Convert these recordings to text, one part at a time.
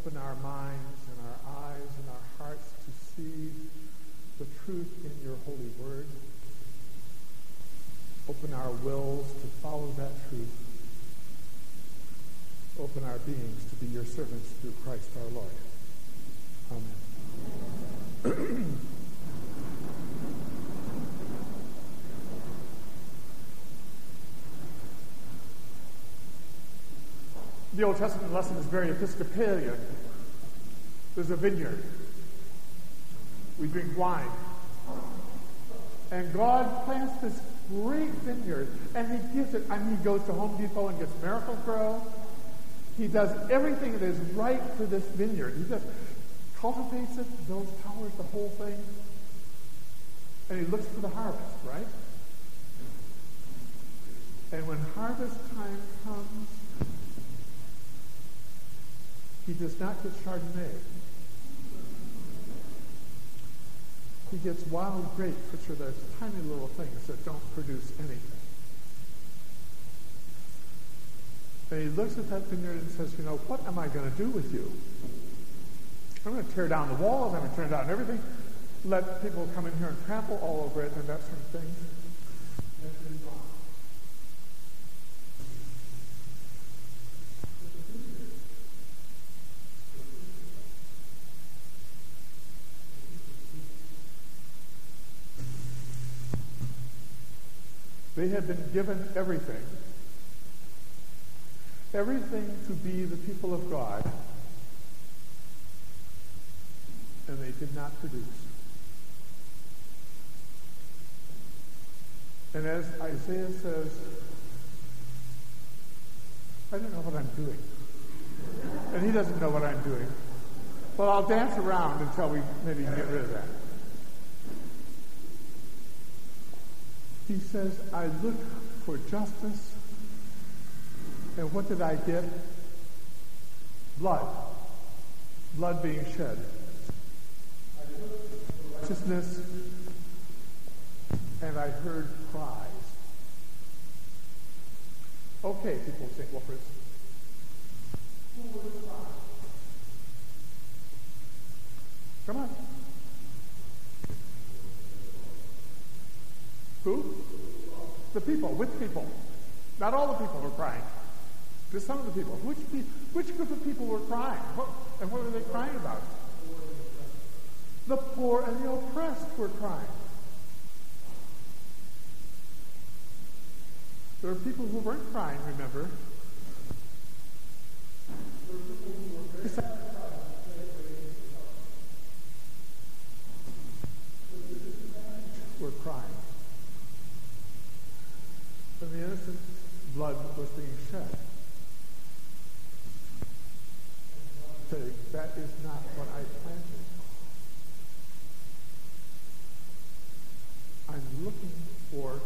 Open our minds and our eyes and our hearts to see the truth in your holy word. Open our wills to follow that truth. Open our beings to be your servants through Christ our Lord. Amen. The Old Testament lesson is very Episcopalian. There's a vineyard. We drink wine. And God plants this great vineyard and he gives it. I mean, he goes to Home Depot and gets Miracle Grow. He does everything that is right for this vineyard. He just cultivates it, builds towers, the whole thing. And he looks for the harvest, right? And when harvest time comes, he does not get Chardonnay. He gets wild grapes, which are those tiny little things that don't produce anything. And he looks at that vineyard and says, you know, what am I going to do with you? I'm going to tear down the walls. I'm going to tear down everything. Let people come in here and trample all over it and that sort of thing. They had been given everything. Everything to be the people of God. And they did not produce. And as Isaiah says, I don't know what I'm doing. And he doesn't know what I'm doing. Well, I'll dance around until we maybe get rid of that. He says, I look for justice. And what did I get? Blood. Blood being shed. Righteousness. And I heard cries. Okay, people say, well, first, who? Come on. Who? People. with people? Not all the people were crying. Just some of the people. Which, which group of people were crying? What, and what were they crying about? The poor and the oppressed were crying. There were people who weren't crying, remember? were crying. When the innocent blood was being shed. Saying, that is not what I planted. I'm looking for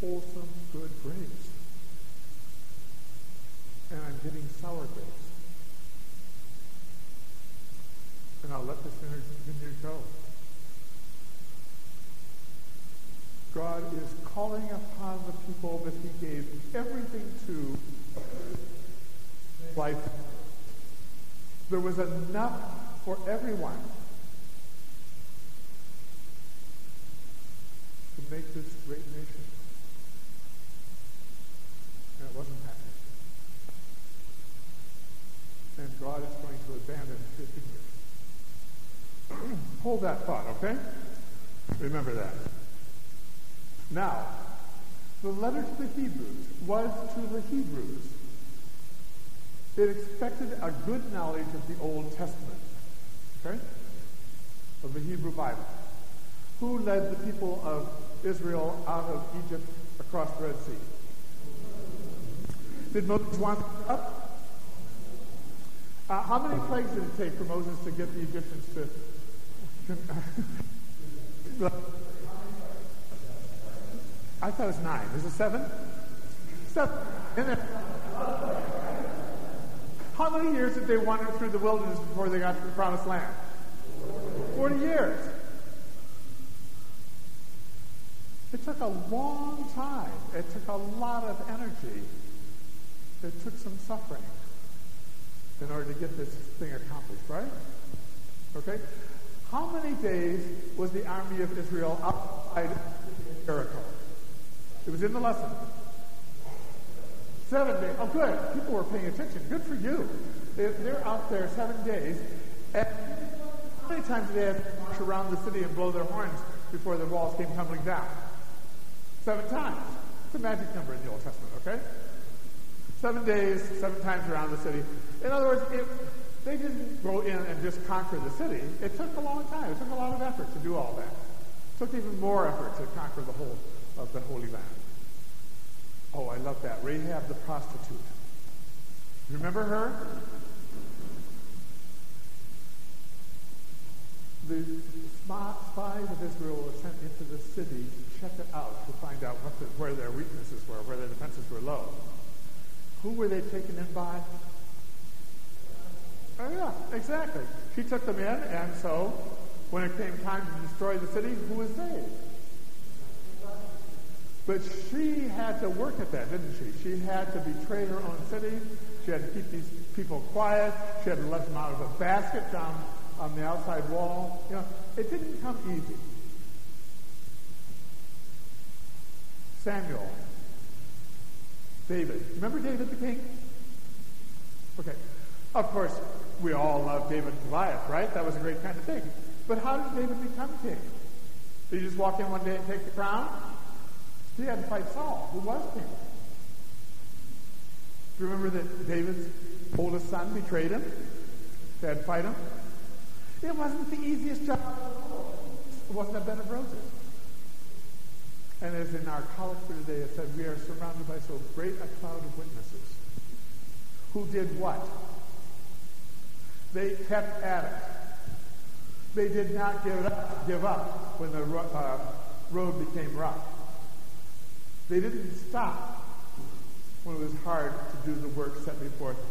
wholesome, good grapes. Getting sour grapes. And I'll let this vineyard go. God is calling upon the people that he gave everything to life. There was enough for everyone to make this great nation. And it wasn't happening. And God is going to abandon his vineyard. Hold that thought, okay? Remember that. Now, the letter to the Hebrews was to the Hebrews. It expected a good knowledge of the Old Testament, okay? Of the Hebrew Bible. Who led the people of Israel out of Egypt across the Red Sea? Did Moses want up? Uh, how many plagues did it take for Moses to get the Egyptians to I thought it was nine. Is it seven? Seven. How many years did they wander through the wilderness before they got to the promised land? Forty years. It took a long time. It took a lot of energy. It took some suffering. in order to get this thing accomplished, right? Okay? How many days was the army of Israel outside Jericho? It was in the lesson. Seven days. Oh, good. People were paying attention. Good for you. They, they're out there seven days. And how many times did they have to march around the city and blow their horns before the walls came tumbling down? Seven times. It's a magic number in the Old Testament, okay? Seven days, seven times around the city. In other words, it, they didn't go in and just conquer the city. It took a long time. It took a lot of effort to do all that. It took even more effort to conquer the whole of the Holy Land. Oh, I love that. Rahab the prostitute. Remember her? The spies of Israel were sent into the city to check it out to find out the, where their weaknesses were, where their defenses were low. Who were they taken in by? Oh, yeah, exactly. She took them in, and so when it came time to destroy the city, who was saved? But she had to work at that, didn't she? She had to betray her own city. She had to keep these people quiet. She had to let them out of a basket down on the outside wall. You know, it didn't come easy. Samuel. David. Remember David the king? Okay. Of course, we all love David and Goliath, right? That was a great kind of thing. But how did David become king? Did he just walk in one day and take the crown? He had to fight Saul, who was king. Do you remember that David's oldest son betrayed him? He had to fight him? It wasn't the easiest job It wasn't a bed of roses. And as in our collect for today, it said, we are surrounded by so great a cloud of witnesses. Who did what? They kept at it. They did not give up, give up when the uh, road became rough. They didn't stop when it was hard to do the work set before them.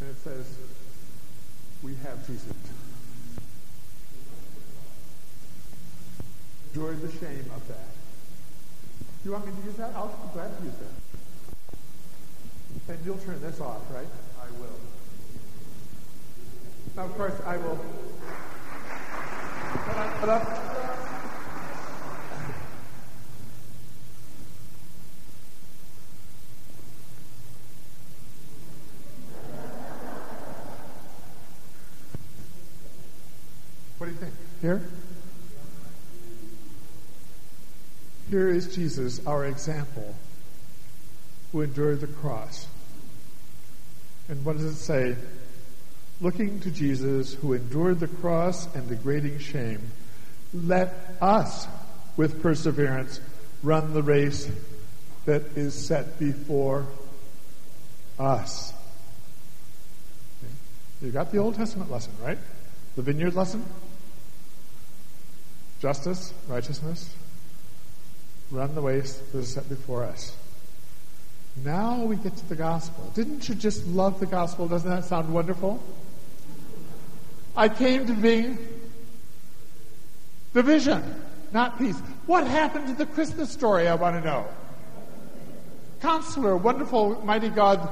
And it says, we have Jesus. Enjoy the shame of that. You want me to use that? I'll be glad to use that. And you'll turn this off, right? I will. Of course, I will. Put up. What do you think? Here? Here is Jesus, our example, who endured the cross. And what does it say? Looking to Jesus, who endured the cross and degrading shame, let us, with perseverance, run the race that is set before us. You got the Old Testament lesson, right? The vineyard lesson? Justice, righteousness, run the race that is set before us. Now we get to the gospel. Didn't you just love the gospel? Doesn't that sound wonderful? I came to bring division, not peace. What happened to the Christmas story, I want to know? Counselor, wonderful, mighty God,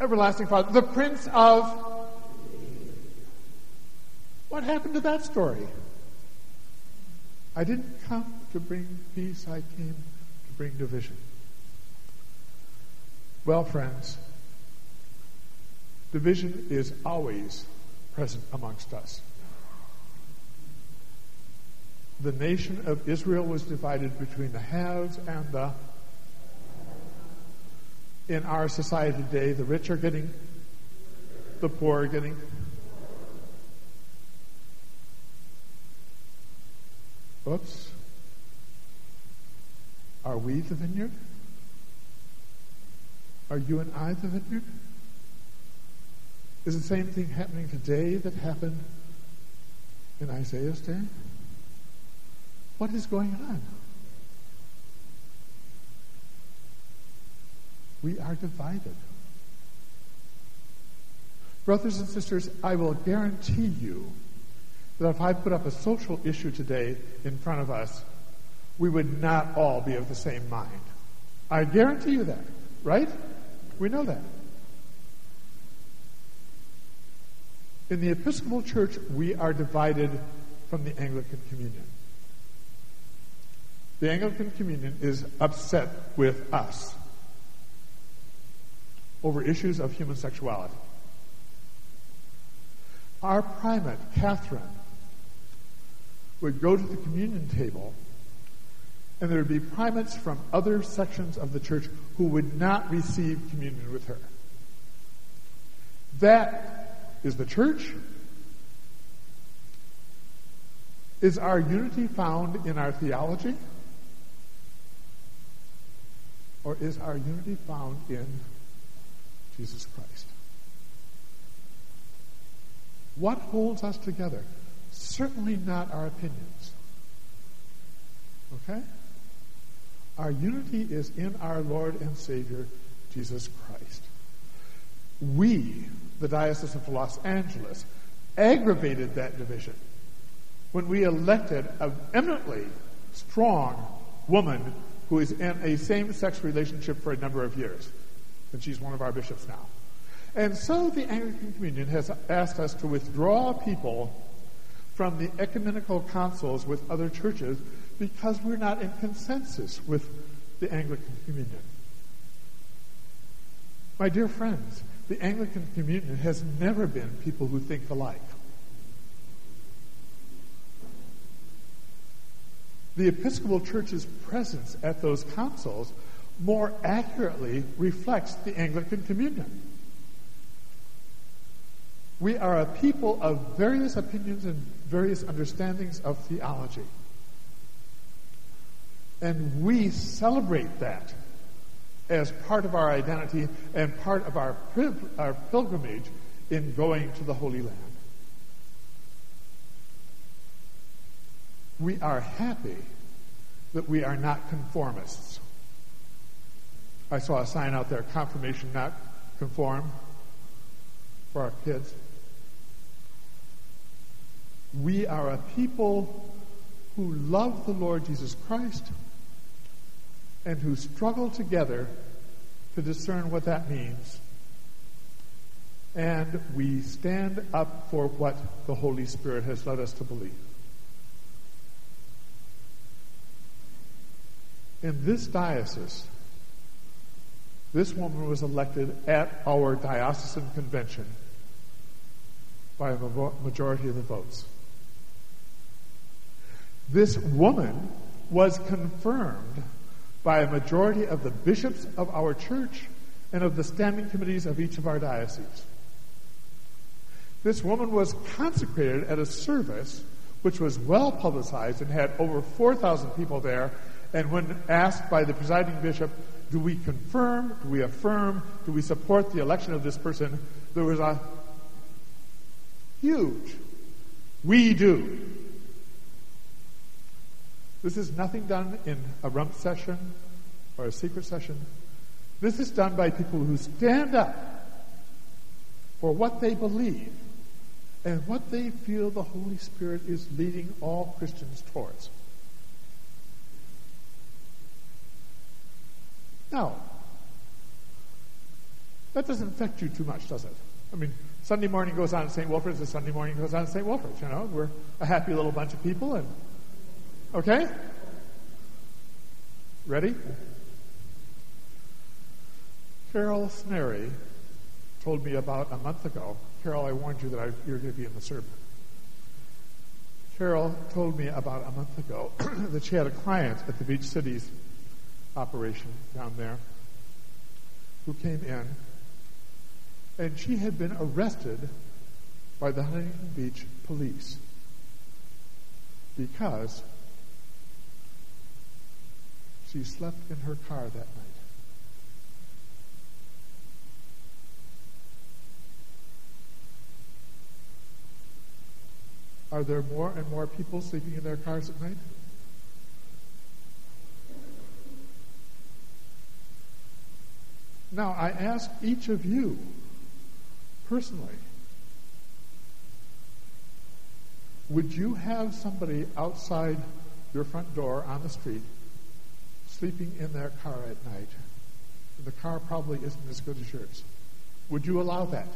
everlasting Father, the Prince of. What happened to that story? I didn't come to bring peace, I came to bring division. Well, friends, division is always present amongst us. The nation of Israel was divided between the haves and the. In our society today, the rich are getting, the poor are getting. Oops. Are we the vineyard? Are you and I the vineyard? Is the same thing happening today that happened in Isaiah's day? What is going on? We are divided. Brothers and sisters, I will guarantee you that if I put up a social issue today in front of us, we would not all be of the same mind. I guarantee you that, right? We know that. In the Episcopal Church, we are divided from the Anglican Communion. The Anglican Communion is upset with us over issues of human sexuality. Our primate, Katharine, would go to the communion table, and there would be primates from other sections of the church who would not receive communion with her. That is the church. Is our unity found in our theology? Or is our unity found in Jesus Christ? What holds us together? Certainly not our opinions. Okay? Our unity is in our Lord and Savior, Jesus Christ. We, the Diocese of Los Angeles, aggravated that division when we elected an eminently strong woman who is in a same sex relationship for a number of years. And she's one of our bishops now. And so the Anglican Communion has asked us to withdraw people from the ecumenical councils with other churches because we're not in consensus with the Anglican Communion. My dear friends, the Anglican Communion has never been people who think alike. The Episcopal Church's presence at those councils more accurately reflects the Anglican Communion. We are a people of various opinions and various understandings of theology. And we celebrate that as part of our identity and part of our, our pilgrimage in going to the Holy Land. We are happy that we are not conformists. I saw a sign out there confirmation not conform for our kids. We are a people who love the Lord Jesus Christ and who struggle together to discern what that means. And we stand up for what the Holy Spirit has led us to believe. In this diocese, this woman was elected at our diocesan convention by a majority of the votes. This woman was confirmed by a majority of the bishops of our church and of the standing committees of each of our dioceses. This woman was consecrated at a service which was well publicized and had over 4,000 people there. And when asked by the presiding bishop, do we confirm, do we affirm, do we support the election of this person, there was a huge, we do. This is nothing done in a rump session or a secret session. This is done by people who stand up for what they believe and what they feel the Holy Spirit is leading all Christians towards. Now, that doesn't affect you too much, does it? I mean, Sunday morning goes on at St. Wilfrid's, and Sunday morning goes on at St. Wilfrid's, you know. We're a happy little bunch of people, and Okay? Ready? Carol Snary told me about a month ago. Carol, I warned you that I, you're going to be in the sermon. Carol told me about a month ago that she had a client at the Beach Cities operation down there who came in, and she had been arrested by the Huntington Beach police because she slept in her car that night. Are there more and more people sleeping in their cars at night? Now, I ask each of you personally would you have somebody outside your front door on the street sleeping in their car at night. The car probably isn't as good as yours. Would you allow that?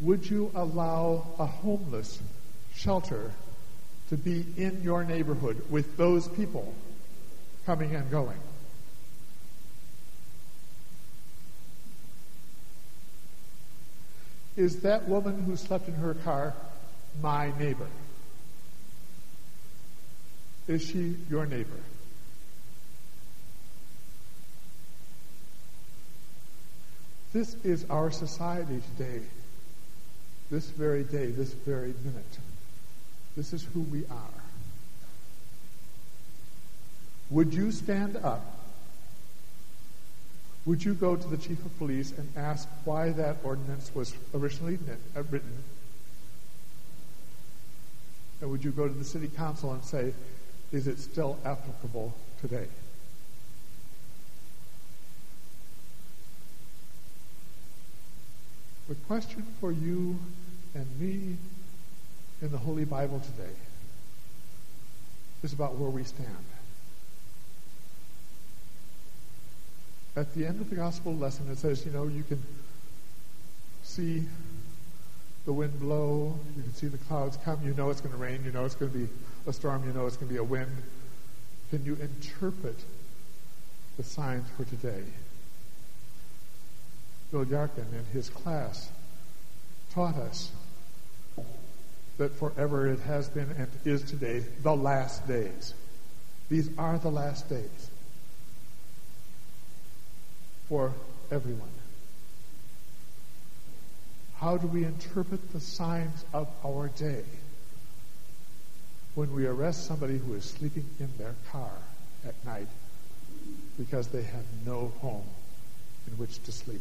Would you allow a homeless shelter to be in your neighborhood with those people coming and going? Is that woman who slept in her car my neighbor? Is she your neighbor? This is our society today, this very day, this very minute. This is who we are. Would you stand up? Would you go to the chief of police and ask why that ordinance was originally uh, written? And would you go to the city council and say, is it still applicable today? The question for you and me in the Holy Bible today is about where we stand. At the end of the gospel lesson, it says, you know, you can see the wind blow, you can see the clouds come, you know it's going to rain, you know it's going to be a storm, you know it's going to be a wind. Can you interpret the signs for today? Bill Yarkin in his class taught us that forever it has been and is today the last days. These are the last days for everyone. How do we interpret the signs of our day when we arrest somebody who is sleeping in their car at night because they have no home in which to sleep?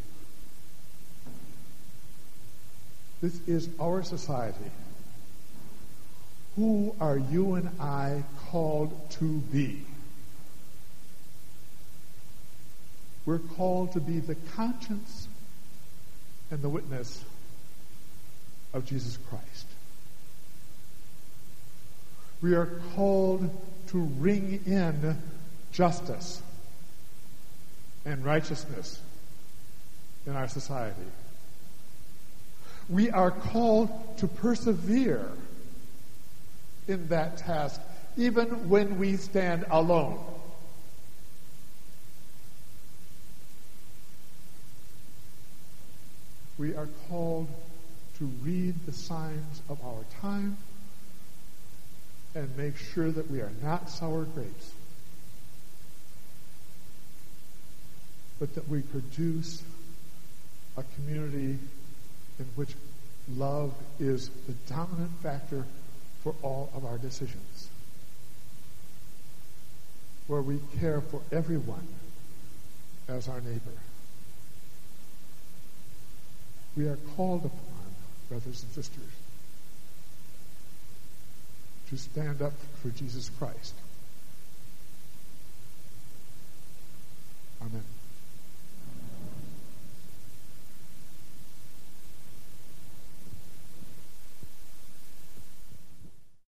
This is our society. Who are you and I called to be? We're called to be the conscience and the witness of Jesus Christ. We are called to ring in justice and righteousness in our society. We are called to persevere in that task, even when we stand alone. We are called to read the signs of our time and make sure that we are not sour grapes, but that we produce a community in which love is the dominant factor for all of our decisions, where we care for everyone as our neighbor. We are called upon, brothers and sisters, to stand up for Jesus Christ. Amen.